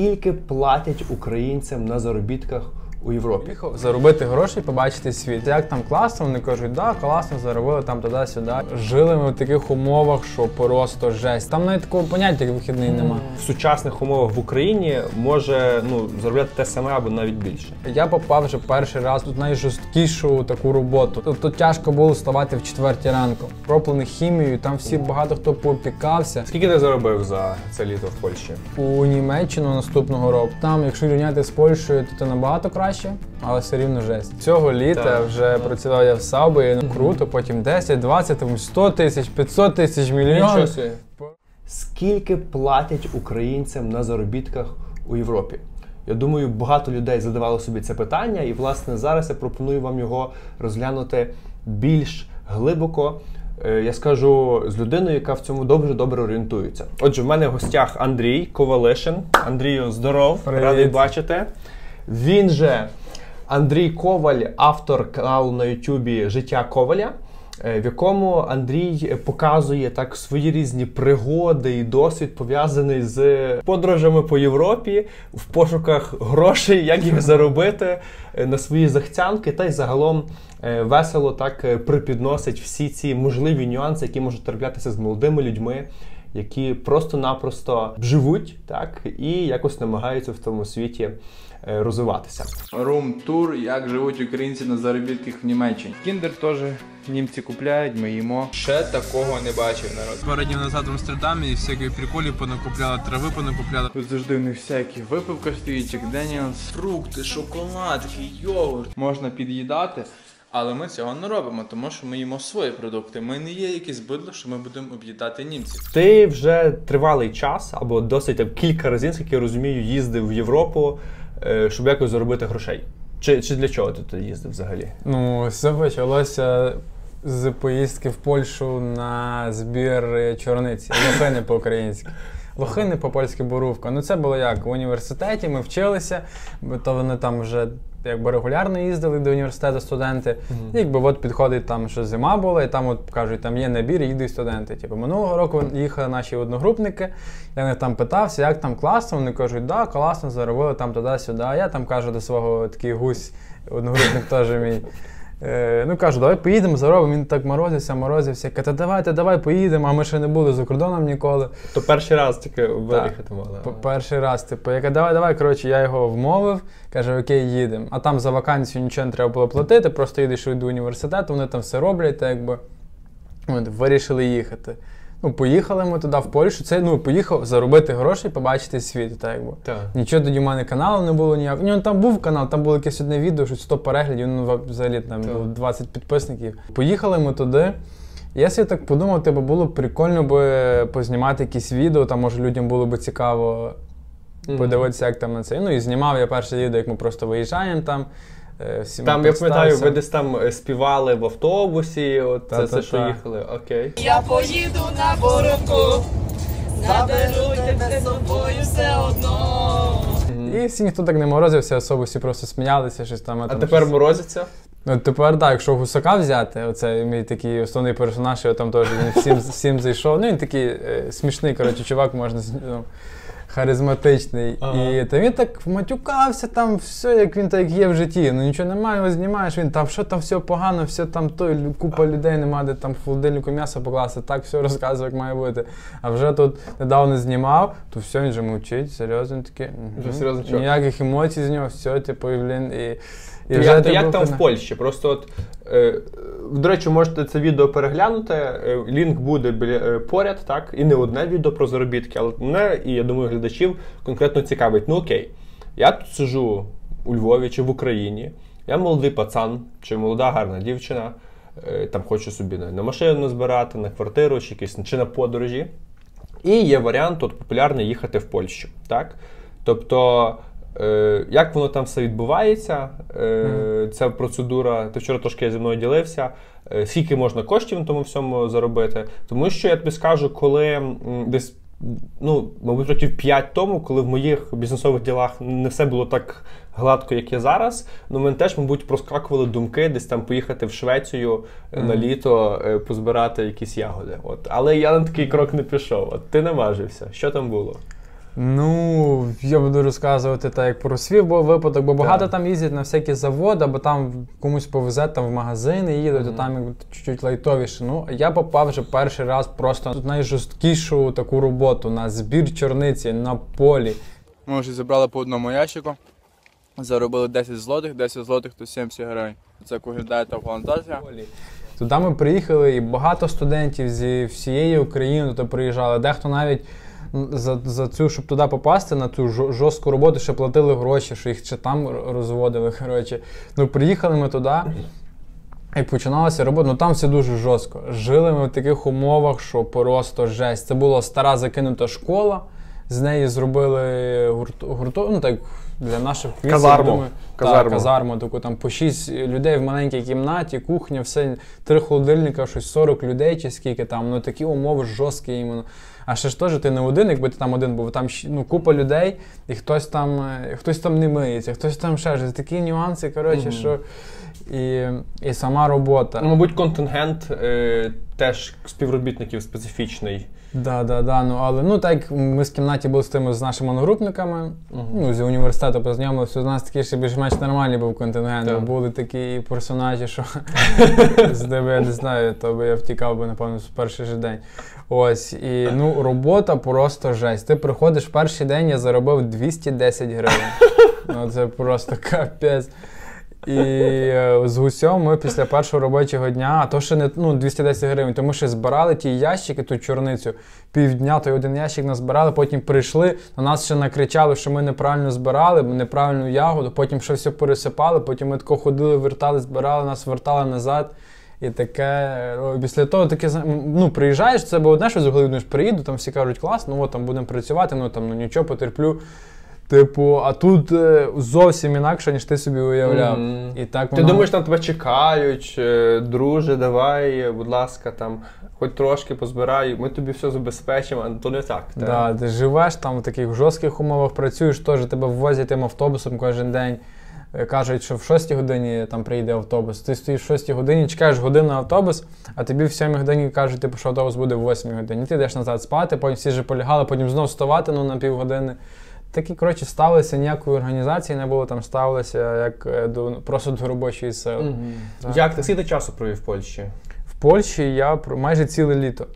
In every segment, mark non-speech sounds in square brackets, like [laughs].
Скільки платять українцям на заробітках у Європі? Заробити гроші, побачити світ. Як там класно, вони кажуть, да, класно, заробили там туди-сюди. Жили ми в таких умовах, що просто жесть. Там навіть такого поняття, як вихідний нема. В сучасних умовах в Україні може ну, заробляти те саме або навіть більше. Я попав вже перший раз тут найжорсткішу таку роботу. Тобто тяжко було вставати в четвертій ранку. Проплений хімією, там всі багато хто попікався. Скільки ти заробив за це літо в Польщі? У Німеччину наступного року. Там, якщо рівняти з Польщею, то це набагато краще, але все рівно жесть. Цього літа Так, вже працював я в Сабі, ну круто, потім 10, 20, там 100 тисяч, 500 тисяч, мільйон. собі. Скільки платять українцям на заробітках у Європі? Я думаю, багато людей задавало собі це питання, і власне зараз я пропоную вам його розглянути більш глибоко. Е, Я скажу з людиною, яка в цьому добре добре орієнтується. Отже, в мене в гостях Андрій Ковалишин. Андрію, здоров, Привіт. радий бачити. Він же Андрій Коваль, автор каналу на Ютубі Життя Коваля, е, в якому Андрій показує так свої різні пригоди і досвід пов'язаний з подорожами по Європі в пошуках грошей, як їх заробити е, на свої захцянки, та й загалом е, весело так припідносить всі ці можливі нюанси, які можуть траплятися з молодими людьми. Які просто-напросто живуть, так і якось намагаються в тому світі е, розвиватися. Рум-тур, як живуть українці на заробітках в Німеччині. Кіндер теж німці купляють, ми їмо. Ще такого не бачив народ. Пару днів назад в Амстердамі всяких приколів понакупляли, трави понакупляли. Тут завжди в них всякі випивка стоїть, Jack Daniel's, фрукти, шоколадки, йогурт. Можна під'їдати. Але ми цього не робимо, тому що ми їмо свої продукти. Ми не є якісь бидло, що ми будемо об'їдати німців. Ти вже тривалий час, або досить там, кілька разів, скільки я розумію, їздив в Європу, е, щоб якось заробити грошей. Чи, чи для чого ти туди їздив взагалі? Ну, все почалося з поїздки в Польщу на збір чорниці. Лохини по-українськи. Лохини по-польськи борувка. Ну це було як в університеті, ми вчилися, то вони там вже якби регулярно їздили до університету студенти. І якби от підходить там, що зима була, і там от кажуть, там є набір, їдуть студенти. Типу, минулого року їхали наші одногрупники, я них там питався, як там класно. Вони кажуть, да, класно, заробили там туди-сюди. А я там кажу до свого такий гусь, одногрупник теж мій. Е, ну кажу, давай поїдемо, заробимо. Він так морозився, морозився. Каже, давайте, давай поїдемо, а ми ще не були за кордоном ніколи. То перший раз тільки виїхати мали. П- Перший раз, типу, я кажу, давай, давай. Коротше, я його вмовив, каже, окей, їдемо. А там за вакансію нічого не треба було платити, просто їдеш до університету, вони там все роблять, так якби от, вирішили їхати. Ну, поїхали ми туди, в Польщу. Це ну, поїхав заробити гроші, побачити світ. Так, якби. Так. Нічого тоді в мене каналу не було ніякого. Ні, ну, там був канал, там було якесь одне відео, що 100 переглядів, ну взагалі там Так. було 20 підписників. Поїхали ми туди. Я собі так подумав, типу, було б прикольно би познімати якісь відео, там може людям було б цікаво подивитися, як там на це. Ну і знімав я перше відео, як ми просто виїжджаємо там. Е, всім Там, я пам'ятаю, ви десь там е, співали в автобусі, от це, це Та-та-та. що їхали. Окей. Я поїду на боровку, заберу тебе з собою все одно. І всі ніхто так не морозився, особо всі просто сміялися, щось там. А там тепер щось- морозиться? Ну, тепер так, якщо гусака взяти, оце мій такий основний персонаж, я там теж він всім, всім зайшов. Ну, він такий е, смішний, коротше, чувак, можна ну, харизматичний. Ага. І то він так матюкався, там все, як він так є в житті. Ну нічого немає, його знімаєш, він там що там все погано, все там то, купа людей немає, де там в холодильнику м'ясо покласти, так все розказує, як має бути. А вже тут недавно знімав, то все, він же мовчить, серйозно такий. Вже серйозно чувак. Ніяких емоцій з нього, все, типу, і, блін, і. І як, як там в Польщі? Просто от, е, до речі, можете це відео переглянути. е, Лінк буде біля, е, поряд, так? І не одне відео про заробітки, але мене, і я думаю, глядачів конкретно цікавить. Ну окей, я тут сижу у Львові чи в Україні, я молодий пацан чи молода гарна дівчина, е, там хочу собі на, на машину збирати, на квартиру, чи, якісь, чи на подорожі. І є варіант от, популярний їхати в Польщу. Так? Тобто, е, як воно там все відбувається, е, ця процедура, ти вчора трошки зі мною ділився, е, скільки можна коштів на тому всьому заробити. Тому що я тобі скажу, коли десь. Ну, мабуть, років 5 тому, коли в моїх бізнесових ділах не все було так гладко, як є зараз. Ну, мене теж, мабуть, проскакували думки десь там поїхати в Швецію е, на літо, позбирати якісь ягоди. От. Але я на такий крок не пішов. От ти наважився. Що там було? Ну, я буду розказувати так, як про свій бо- випадок, бо багато Так. там їздять на всякі заводи, або там комусь повезе там в магазини їдуть, то там чуть-чуть лайтовіше. Ну, я попав вже перший раз просто на найжорсткішу таку роботу на збір чорниці на полі. Ми вже зібрали по одному ящику. Заробили 10 злотих, 10 злотих то 70 гривень. Це як виглядає та плантація. Туди ми приїхали, і багато студентів зі всієї України туди приїжджали. Дехто навіть за, за цю, щоб туди попасти, на цю жо- жорстку роботу, ще платили гроші, що їх ще там розводили. [laughs] Коротше. Ну, приїхали ми туди. І починалася робота. Ну там все дуже жорстко. Жили ми в таких умовах, що просто жесть. Це була стара закинута школа. З неї зробили гурту, гурту ну так для наших військ, Казарму. думаю, Казарму. Так, казарму таку там по 6 людей в маленькій кімнаті, кухня, все, три холодильника, щось 40 людей чи скільки там. Ну такі умови жорсткі іменно. А ще ж теж ти не один, якби ти там один був, там ну, купа людей, і хтось там, е, хтось там не миється, хтось там ще щось. Такі нюанси, коротше, що. І, і сама робота. Ну, мабуть, контингент е, теж співробітників специфічний. Да, да, да. Ну але ну так ми з кімнаті були з тими з нашими одногрупниками, ну з університету познайомилися, у нас такий ще більш-менш нормальний був контингент. Бо Були такі персонажі, що [laughs] з тебе я не знаю, то би я втікав би, напевно, в перший же день. Ось, і ну, робота просто жесть. Ти приходиш перший день, я заробив 210 гривень. Ну це просто капець. І е, з гусьом ми після першого робочого дня, а то ще не ну, 210 гривень, тому що збирали ті ящики, ту чорницю, півдня той один ящик назбирали, потім прийшли, на нас ще накричали, що ми неправильно збирали, неправильну ягоду, потім ще все пересипали, потім ми тако ходили, вертали, збирали, нас вертали назад. І таке, після того таке, ну, приїжджаєш, це було одне, що з голови приїду, там всі кажуть, клас, ну от там будемо працювати, ну там ну нічого, потерплю. Типу, а тут е, зовсім інакше, ніж ти собі уявляв. Мгм. І так Ти думаєш, там тебе чекають, е, друже, давай, будь ласка, там, хоч трошки позбирай, ми тобі все забезпечимо, а то не так. та. Да, ти живеш там в таких жорстких умовах, працюєш теж, тебе ввозять тим автобусом кожен день. Е, Кажуть, що в 6 годині там приїде автобус. Ти стоїш в 6 годині, чекаєш годину на автобус, а тобі в 7 годині кажуть, типу, що автобус буде в 8 годині. Ти йдеш назад спати, потім всі вже полягали, потім знов вставати ну, на півгодини. Такі, коротше, ставилися ніякої організації не було, там ставилися як е, до, просто до робочої сили. Мгм. Так. Як ти скільки часу провів в Польщі? В Польщі я майже ціле літо.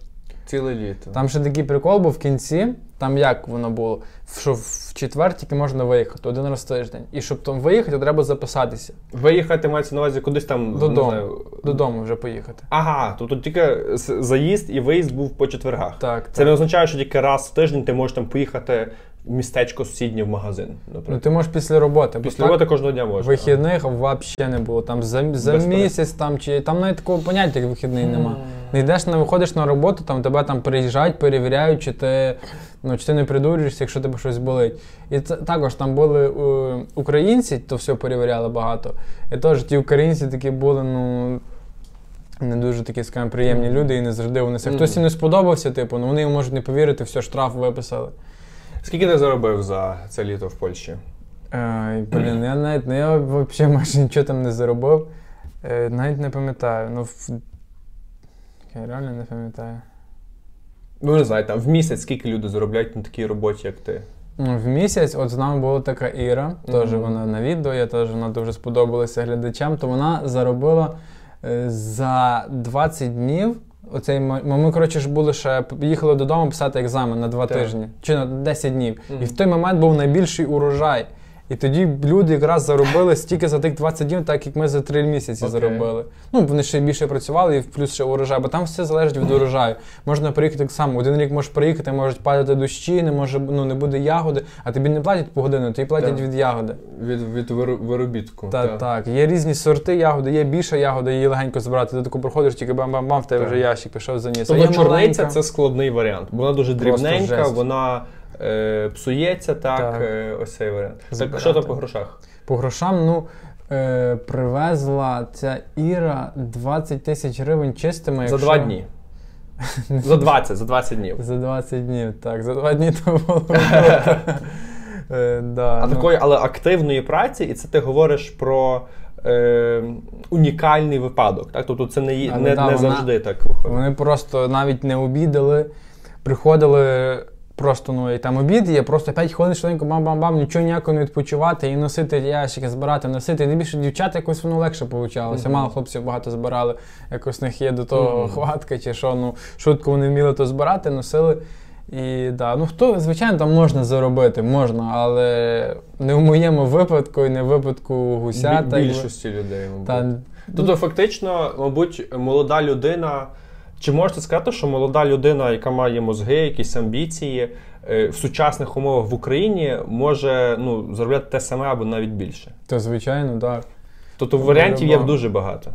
Ціле літо. Там ще такий прикол був в кінці. Там як воно було? Що в четвер тільки можна виїхати один раз в тиждень. І щоб там виїхати, треба записатися. Виїхати мається на увазі кудись там не Додому. знаю. Додому вже поїхати. Ага, тобто тільки заїзд і виїзд був по четвергах. Так, Це так. не означає, що тільки раз в тиждень ти можеш там поїхати в містечко сусіднє в магазин. Ну ти можеш після роботи. бо Після так роботи кожного дня можеш. Вихідних взагалі не було. Там за, за Без місяць там чи там навіть такого поняття, як вихідний нема. Не йдеш на виходиш на роботу, там тебе там приїжджають, перевіряють, чи ти, ну, чи ти не придурюєшся, якщо тебе щось болить. І це також там були е, українці, то все перевіряли багато. І теж ті українці такі були, ну. Не дуже такі, скажімо, приємні люди і не завжди вони все. Хтось їм не сподобався, типу, ну вони йому можуть не повірити, все, штраф виписали. Скільки ти заробив за це літо в Польщі? Ай, блін, я навіть ну, я взагалі майже нічого там не заробив. Е, навіть не пам'ятаю. Ну, в... Я реально не пам'ятаю. Ну, не знаю, там в місяць скільки люди заробляють на такій роботі, як ти. Ну, в місяць, от з нами була така Іра, теж Мгм. вона на відео, я теж вона дуже сподобалася глядачам, то вона заробила е, за 20 днів. Оцей ми, коротше, ж були ще їхали додому писати екзамен на 2 Так. тижні чи на 10 днів. Мгм. І в той момент був найбільший урожай. І тоді люди якраз заробили стільки за тих 20 днів, так як ми за 3 місяці Окей. заробили. Ну, вони ще більше працювали, і плюс ще урожай, бо там все залежить від урожаю. Можна приїхати так само. Один рік можеш приїхати, можуть падати дощі, не може ну, не буде ягоди, а тобі не платять по годину, тобі платять від ягоди. Від, від виробітку. Так, та. так. Є різні сорти ягоди, є більша ягода, її легенько збирати. Ти таку проходиш, тільки бам-бам-бам, в тебе вже ящик пішов за ніс. Тобто чорниця це складний варіант. Вона дуже дрібненька, вона е, псується, так, Так. е, ось цей варіант. Так, що там по грошах? По грошам, ну. Е, привезла ця Іра 20 тисяч гривень чистими. За два дні. [laughs] За 20, за 20 днів. За 20 днів, так. За два дні то було. [laughs] Е, да, А ну, такої, але активної праці, і це ти говориш про е, унікальний випадок. Так? Тобто це не, не, да, не вона- завжди так виходить. Вони просто навіть не обідали, приходили Просто ну і там обід є, просто 5 хвилин швиденько бам-бам-бам, нічого ніякого не відпочивати і носити ящики, збирати, носити. І найбільше дівчат якось воно легше получалося. Мало хлопців багато збирали, якось в них є до того Мгм. хватка чи що. Ну швидко вони вміли то збирати, носили. І да, ну хто, звичайно, там можна заробити, можна, але не в моєму випадку і не в випадку гуся. Бі- так більшості людей, мабуть. Та, Тобто, фактично, мабуть, молода людина. Чи можете сказати, що молода людина, яка має мозги, якісь амбіції, е, в сучасних умовах в Україні може ну, заробляти те саме або навіть більше? Та звичайно, так. Тобто варіантів є дуже багато.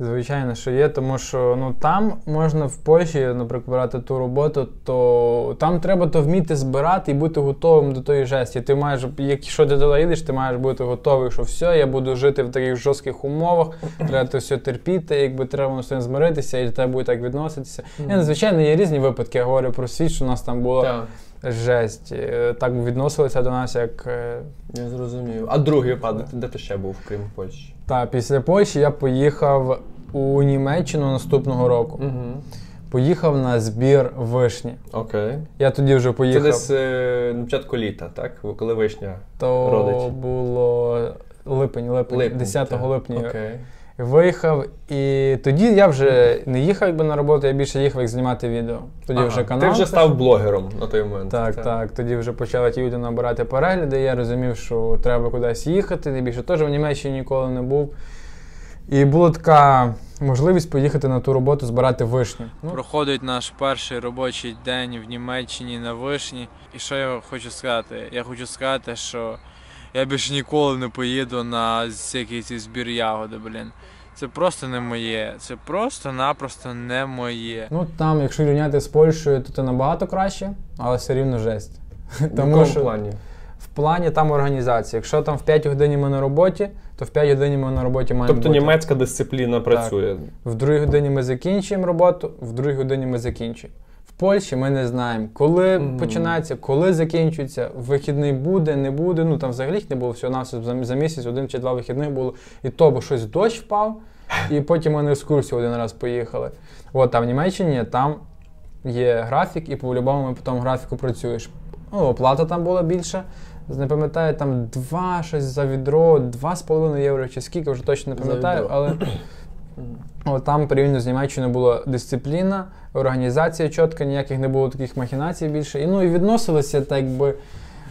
Звичайно, що є, тому що ну там можна в Польщі, наприклад, брати ту роботу, то там треба то вміти збирати і бути готовим до тої жесті. Ти маєш, якщо ти туди їдеш, ти маєш бути готовий, що все, я буду жити в таких жорстких умовах, треба це все терпіти, якби треба на все змиритися, і до тебе буде так відноситися. І, звичайно, є різні випадки. Я говорю про світ, що у нас там була жесть. Е, Так відносилися до нас, як е, Я зрозумів. А другий випадок, де ти ще був, крім Польщі? та після Польщі я поїхав у Німеччину наступного року. Угу. Поїхав на збір вишні. Окей. Я тоді вже Це поїхав. десь е, на початку літа, так? Коли вишня то родить. було липень, липень, Липень, 10 так. липня. Окей. Виїхав, і тоді я вже не їхав якби на роботу, я більше їхав як знімати відео. Тоді Ага. вже канал. Ти вже став блогером на той момент. Так, так. Тоді вже почали ті відео набирати перегляди. Я розумів, що треба кудись їхати. Тим більше теж в Німеччині ніколи не був. І була така можливість поїхати на ту роботу збирати вишні. Ну, Проходить наш перший робочий день в Німеччині на вишні. І що я хочу сказати? Я хочу сказати, що я більше ніколи не поїду на всякий цей збір ягоди, блін. Це просто не моє. Це просто-напросто не моє. Ну там, якщо рівняти з Польщею, то це набагато краще, але все рівно жесть. В якому плані? в плані там організації. Якщо там в 5 годині ми на роботі, то в 5 годині ми на роботі маємо Тобто бути. німецька дисципліна працює. В другій годині ми закінчуємо роботу, в другій годині ми закінчуємо. Польщі ми не знаємо, коли Мгм. починається, коли закінчується, вихідний буде, не буде. Ну там взагалі не було всього нас за, місяць, один чи два вихідних було. І то, бо щось дощ впав, і потім ми на екскурсію один раз поїхали. От, а в Німеччині там є графік, і по-любому ми по тому графіку працюєш. Ну, оплата там була більша. Не пам'ятаю, там два щось за відро, два з половиною євро чи скільки, вже точно не пам'ятаю, але От там порівняно з Німеччиною була дисципліна, організація чітка, ніяких не було таких махінацій більше. І ну і відносилися так якби.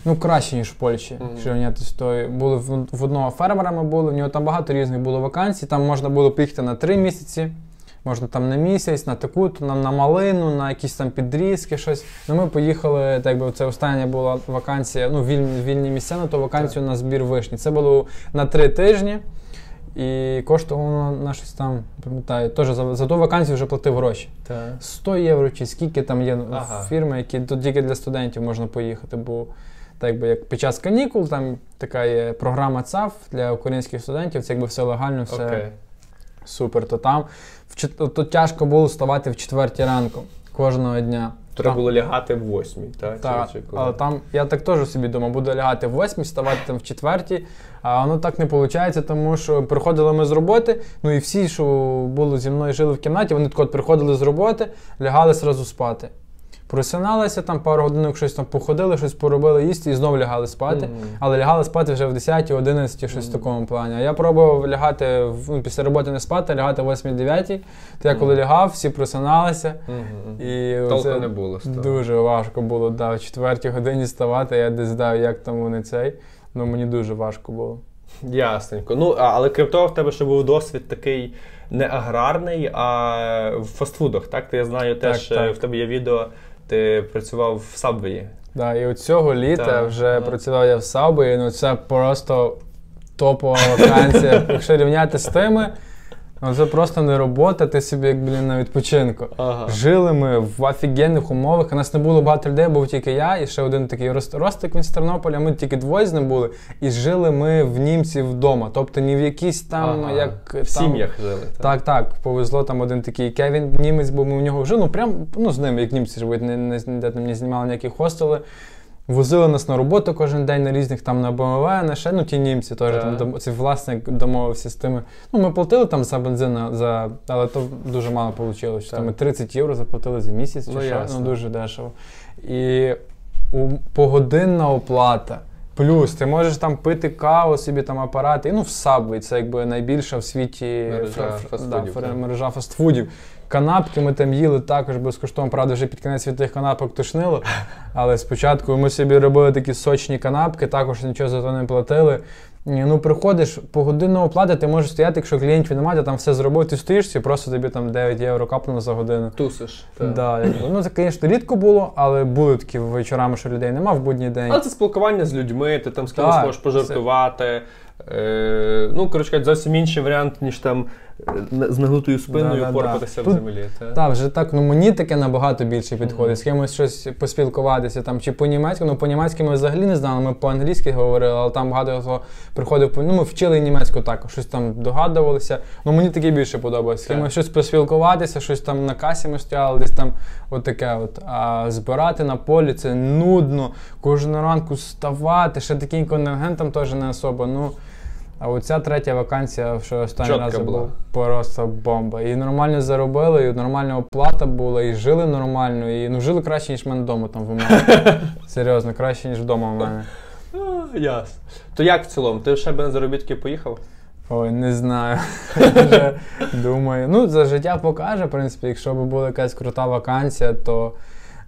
Ну, краще, ніж в Польщі, якщо рівняти з тою. Були в, в одного фермера ми були, в нього там багато різних було вакансій. Там можна було поїхати на три місяці, можна там на місяць, на таку, то на, на малину, на якісь там підрізки, щось. Ну ми поїхали, так би це остання була вакансія, ну, вільні, вільні місця на ту вакансію на збір вишні. Це було на три тижні. І коштувало на щось там, пам'ятаю, теж за, за ту вакансію вже платив гроші. Так. 100 євро чи скільки там є Ага. фірми, які тут тільки для студентів можна поїхати. Бо так якби як під час канікул, там така є програма ЦАФ для українських студентів, це якби все легально, все Окей. супер. То там в то тяжко було вставати в четвертій ранку кожного дня. Треба Там- було лягати в восьмій, так? так, Чи- чи але там я так теж собі думав, буду лягати в восьмій, вставати там в четвертій, а воно так не виходить, тому що приходили ми з роботи, ну і всі, що були зі мною жили в кімнаті, вони так от приходили з роботи, лягали зразу спати. Просиналися там пару годинок, щось там походили, щось поробили їсти і знову лягали спати. Мгм. Але лягали спати вже в 10, 11, щось в такому плані. А я пробував лягати ну, після роботи не спати, лягати в 8-9. То я коли лягав, всі просиналися. І Толку не було того. Дуже важко було, да, в четвертій годині ставати, я десь знав, як там вони цей. Ну мені дуже важко було. Ясненько. Ну, але крім того, в тебе ще був досвід такий не аграрний, а в фастфудах, так? Ти я знаю, теж Так, е, так. в тебе є відео, ти працював в Сабвеї. Да, і от цього літа Так, вже так. працював я в Сабі, ну це просто топова вакансія. [laughs] Якщо рівняти з тими, ну це просто не робота, ти собі як блін на відпочинку. Ага. Жили ми в офігенних умовах. У нас не було багато людей, був тільки я і ще один такий рост- ростик він з Тернополя. Ми тільки двоє з ним були. І жили ми в німців вдома. Тобто не в якійсь там, Ага. як в там, сім'ях жили. Так, так, повезло там один такий Кевін німець, бо ми в нього жили, ну прям ну, з ними, як німці живуть, не, не, там не знімали ніякі хостели. Возили нас на роботу кожен день на різних там на БМВ, на ще, ну ті німці теж Так. там цей власник домовився з тими. Ну, ми платили там за бензин, за, але то дуже мало вийшло. Так. Там ми 30 євро заплатили за місяць, чи Ну, що, ну дуже дешево. І у, погодинна оплата. Плюс ти можеш там пити каву, собі там апарати. Ну, в Subway, це якби найбільша в світі Мережа фастфудів, да, мережа фастфудів. Канапки ми там їли також безкоштовно. Правда, вже під кінець від тих канапок тошнило. Але спочатку ми собі робили такі сочні канапки, також нічого за то не платили. Ні, Ну, приходиш по годину оплати, ти можеш стояти, якщо клієнтів немає, ти там все зробив, ти стоїш і просто тобі там 9 євро капнуло за годину. Тусиш. Да, якби. Ну, це, звісно, рідко було, але були такі вечорами, що людей нема в будній день. Але це спілкування з людьми, ти там з кимось можеш пожартувати. Е, ну, коротше кажучи, зовсім інший варіант, ніж там е, з нагнутою спиною Да-да-да. в Тут- землі. Та? Так, вже так, ну мені таке набагато більше підходить. З кимось щось поспілкуватися там чи по-німецьки. Ну по-німецьки ми взагалі не знали, ми по-англійськи говорили, але там багато хто приходив. Ну, ми вчили німецьку також, щось там догадувалися. Ну мені таке більше подобається. З кимось щось поспілкуватися, щось там на касі ми стояли, десь там от таке. От. А збирати на полі це нудно. Кожного ранку вставати, ще такий контингент там теж не особо. Ну, а оця третя вакансія, що останній раз була. просто бомба. І нормально заробили, і нормальна оплата була, і жили нормально, і ну жили краще, ніж в мене вдома там в мене. [laughs] Серйозно, краще, ніж вдома в мене. [laughs] Ясно. То як в цілому? Ти ще би на заробітки поїхав? Ой, не знаю. [laughs] Вже думаю. Ну, за життя покаже, в принципі, якщо б була якась крута вакансія, то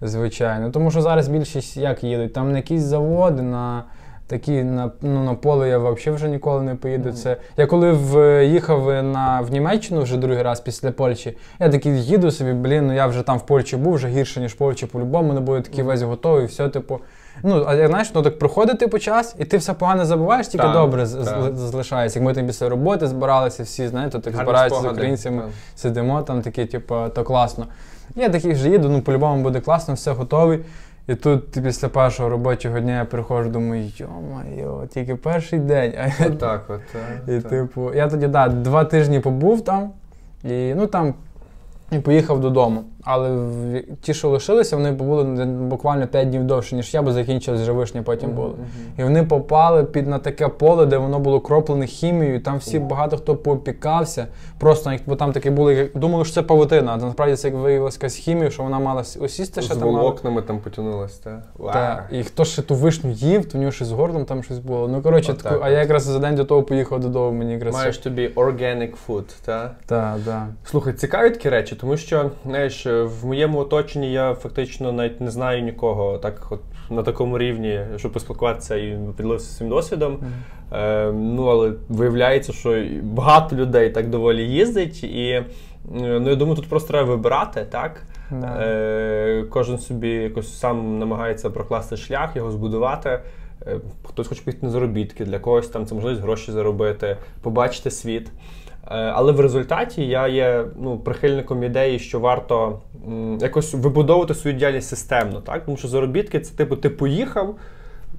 звичайно. Тому що зараз більшість як їдуть, там на якісь заводи, на такі на, ну, на поле я взагалі вже ніколи не поїду. Це я коли в, їхав на, в Німеччину вже другий раз після Польщі, я такий їду собі, блін, ну я вже там в Польщі був, вже гірше, ніж в Польщі, по-любому не буде такий весь готовий, все, типу. Ну, а знаєш, ну так проходить типу час, і ти все погано забуваєш, тільки Так, добре так. залишається. Як ми там після роботи збиралися, всі, знаєте, так Гарні збираються з українцями, Так. сидимо там такі, типу, то класно. Я такий вже їду, ну по-любому буде класно, все готовий. І тут після першого робочого дня я приходжу, думаю, йо-майо, тільки перший день. А я Отак от. і, так. типу, я тоді да, два тижні побув там, і ну там і поїхав додому. Але ті, що лишилися, вони побули буквально 5 днів довше, ніж я, бо закінчились вже вишні потім були. І вони попали під на таке поле, де воно було кроплене хімією. Там всі багато хто попікався. Просто бо там такі були, як- думали, що це павутина, а насправді це як виявилось якась хімія, що вона мала осісти ще З там. волокнами там потягнулась. Та. Вау. Та, і хто ще ту вишню їв, то в нього щось з горлом там щось було. Ну коротше, таку, а я якраз за день до того поїхав додому. Мені якраз Маєш тобі organic food, та? Так, так. Слухай, цікаві такі речі, тому що, знаєш, в моєму оточенні я фактично навіть не знаю нікого так от на такому рівні, щоб поспілкуватися і поділитися своїм досвідом. Е, ну, але виявляється, що багато людей так доволі їздить, і е, ну, я думаю, тут просто треба вибирати, так? Да. Е, кожен собі якось сам намагається прокласти шлях, його збудувати. Е, Хтось хоче піти на заробітки, для когось там це можливість гроші заробити, побачити світ. Е, Але в результаті я є ну, прихильником ідеї, що варто м, якось вибудовувати свою діяльність системно, так? Тому що заробітки це типу ти поїхав,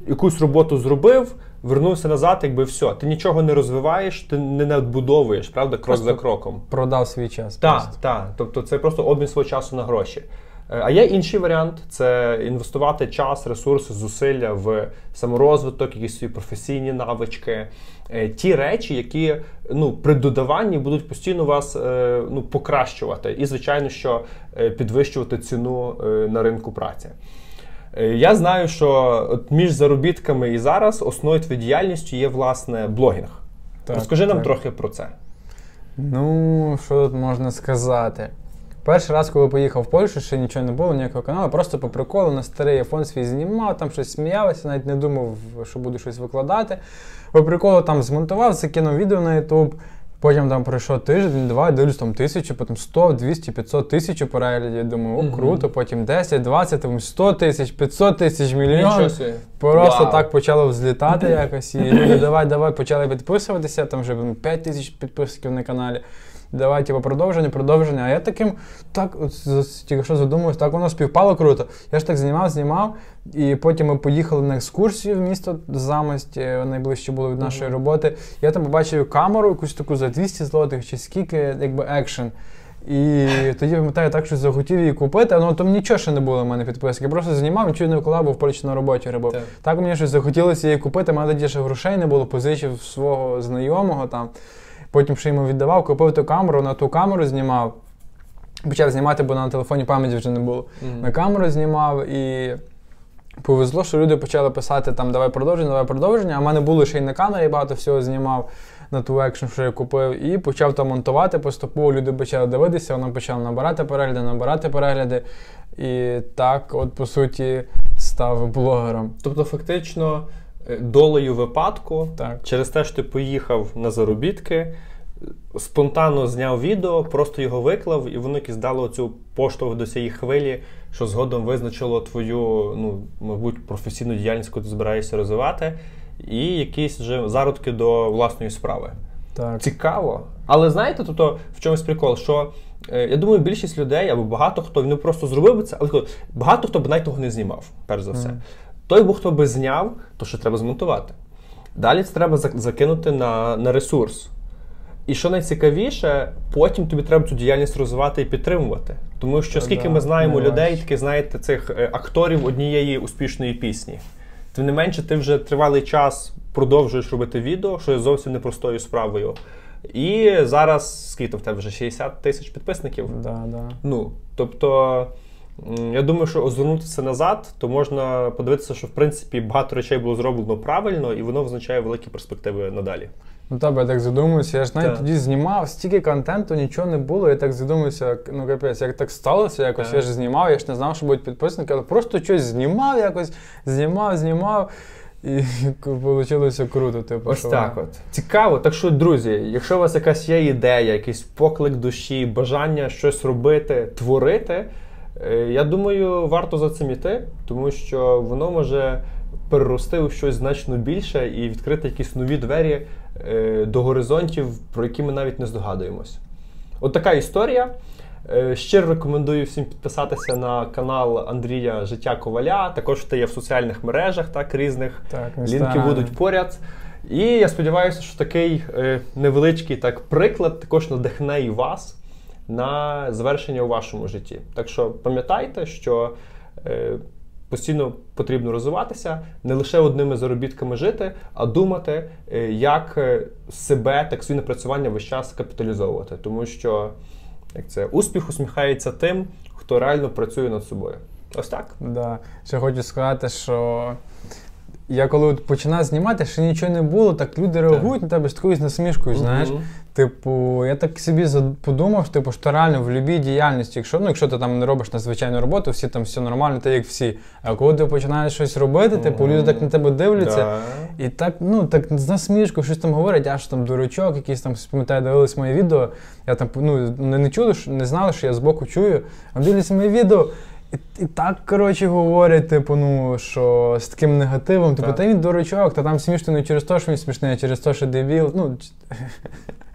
якусь роботу зробив, вернувся назад, якби все. Ти нічого не розвиваєш, ти не надбудовуєш, правда, крок Просто за кроком. Продав свій час. Так, так. Тобто це просто обмін свого часу на гроші. Е, А є інший варіант це інвестувати час, ресурси, зусилля в саморозвиток, якісь свої професійні навички, Е, ті речі, які ну, при додаванні будуть постійно вас е, ну, покращувати, і, звичайно, що підвищувати ціну на ринку праці. Я знаю, що от між заробітками і зараз основною твоєю діяльністю є власне блогінг. Так, Розкажи нам трохи про це. Ну, що тут можна сказати? Перший раз, коли поїхав в Польщу, ще нічого не було, ніякого каналу, просто по приколу на старий айфон свій знімав, там щось сміялося, навіть не думав, що буду щось викладати. По приколу там змонтував, закинув відео на YouTube. Потім там пройшов тиждень, два, дивлюсь там тисячу, потім 100, 200, 500 тисяч переглядів. Думаю, о, круто, потім 10, 20, там 100 тисяч, 500 тисяч, мільйон. Просто Вау. так почало взлітати [laughs] якось. І люди, давай, давай, почали підписуватися, там вже 5 тисяч підписників на каналі. Давай, типу, продовження, продовження. А я таким, так, тільки що задумався, так воно співпало круто. Я ж так знімав, знімав, і потім ми поїхали на екскурсію в місто Замость, е, найближче було від нашої роботи. Я там побачив камеру, якусь таку за 200 злотих чи скільки, якби екшен. І тоді пам'ятаю, так що захотів її купити, ну там нічого ще не було в мене підписки. Я просто знімав, нічого не вкладав, бо в Польщі на роботі робив. Так. Так. мені щось захотілося її купити, мене тоді ще грошей не було, позичив свого знайомого там. Потім ще йому віддавав, купив ту камеру, на ту камеру знімав. Почав знімати, бо на телефоні пам'яті вже не було. На камеру знімав і повезло, що люди почали писати там давай продовження, давай продовження. А в мене було ще й на камері, багато всього знімав на ту екшн, що я купив, і почав там монтувати. Поступово люди почали дивитися, воно почало набирати перегляди, набирати перегляди. І так, от по суті, став блогером. Тобто, фактично, долею випадку, Так. через те, що ти поїхав на заробітки, е, спонтанно зняв відео, просто його виклав, і воно якось дало цю поштовх до цієї хвилі, що згодом визначило твою, ну, мабуть, професійну діяльність, яку ти збираєшся розвивати, і якісь вже зародки до власної справи. Так. Цікаво. Але знаєте, тобто в чомусь прикол, що е, я думаю, більшість людей або багато хто він просто зробив би це, але багато хто б навіть того не знімав, перш за все. Той, бо хто би зняв, то що треба змонтувати. Далі це треба закинути на, на ресурс. І що найцікавіше, потім тобі треба цю діяльність розвивати і підтримувати. Тому що скільки да, ми знаємо людей, таки знаєте, цих е, акторів однієї успішної пісні. Тим не менше, ти вже тривалий час продовжуєш робити відео, що є зовсім непростою справою. І зараз скільки в тебе вже 60 тисяч підписників. Да, да. Ну, тобто, я думаю, що озирнутися назад, то можна подивитися, що в принципі багато речей було зроблено правильно, і воно означає великі перспективи надалі. Ну так, я так задумуюся. Я ж навіть Так. тоді знімав стільки контенту, нічого не було. Я так задумався, ну капець, як так сталося, якось Так. я ж знімав, я ж не знав, що будуть підписники, але просто щось знімав, якось знімав, знімав. І вийшло круто. Типу, Ось що- так от. Цікаво. Так що, друзі, якщо у вас якась є ідея, якийсь поклик душі, бажання щось робити, творити, я думаю, варто за цим іти, тому що воно може перерости у щось значно більше і відкрити якісь нові двері е, до горизонтів, про які ми навіть не здогадуємось. От така історія. Е, Щиро рекомендую всім підписатися на канал Андрія Життя Коваля. Також ти є в соціальних мережах, так, різних. Так, Лінки будуть поряд. І я сподіваюся, що такий е, невеличкий так приклад також надихне і вас на завершення у вашому житті. Так що пам'ятайте, що е, постійно потрібно розвиватися, не лише одними заробітками жити, а думати, е, як е, себе, так свої напрацювання весь час капіталізовувати. Тому що як це, успіх усміхається тим, хто реально працює над собою. Ось так. Да. Ще хочу сказати, що я коли от починав знімати, ще нічого не було, так люди реагують на тебе з такою насмішкою, знаєш. Мгм. Типу, я так собі зад- подумав, типу, що реально в будь-якій діяльності, якщо, ну, якщо ти там не робиш надзвичайну роботу, всі там все нормально, ти як всі. А коли ти починаєш щось робити, типу, люди так на тебе дивляться. Да. І так, ну так з насмішкою щось там говорять, аж там дурачок, якийсь там пам'ятаю, дивились моє відео. Я там ну, не, не чули, що- не знали, що я збоку чую. А дивляться моє відео. І, і так, коротше, говорять, типу, ну, що з таким негативом, типу, та він дурачок, та там смішно не через те, що він смішний, а через те, що дебіл. Ну,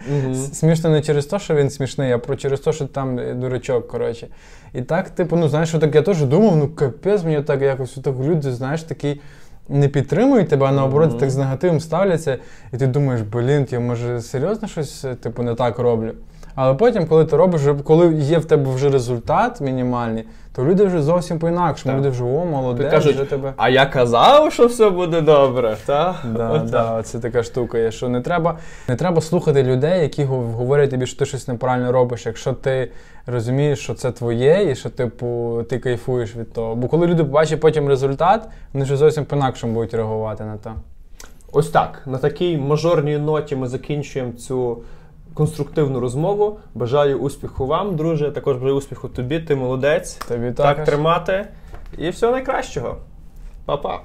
Мгм. [laughs] смішно не через те, що він смішний, а про через те, що там дурачок, коротше. І так, типу, ну знаєш, так я теж думав, ну капець, мені так якось так люди, знаєш, такі не підтримують тебе, а наоборот Мгм. так з негативом ставляться, і ти думаєш, блін, я може серйозно щось типу, не так роблю. Але потім, коли ти робиш, коли є в тебе вже результат мінімальний, то люди вже зовсім по-інакшому. Люди вже о, кажуть, вже тебе. А я казав, що все буде добре. Та? Да, От да, це така штука є, що не треба, не треба слухати людей, які говорять тобі, що ти щось неправильно робиш, якщо ти розумієш, що це твоє, і що типу ти кайфуєш від того. Бо коли люди побачать потім результат, вони вже зовсім по-інакшому будуть реагувати на те. Ось так. На такій мажорній ноті ми закінчуємо цю конструктивну розмову. Бажаю успіху вам, друже. Також бажаю успіху тобі. Ти молодець. Тобі Так також. тримати. І всього найкращого. Па-па.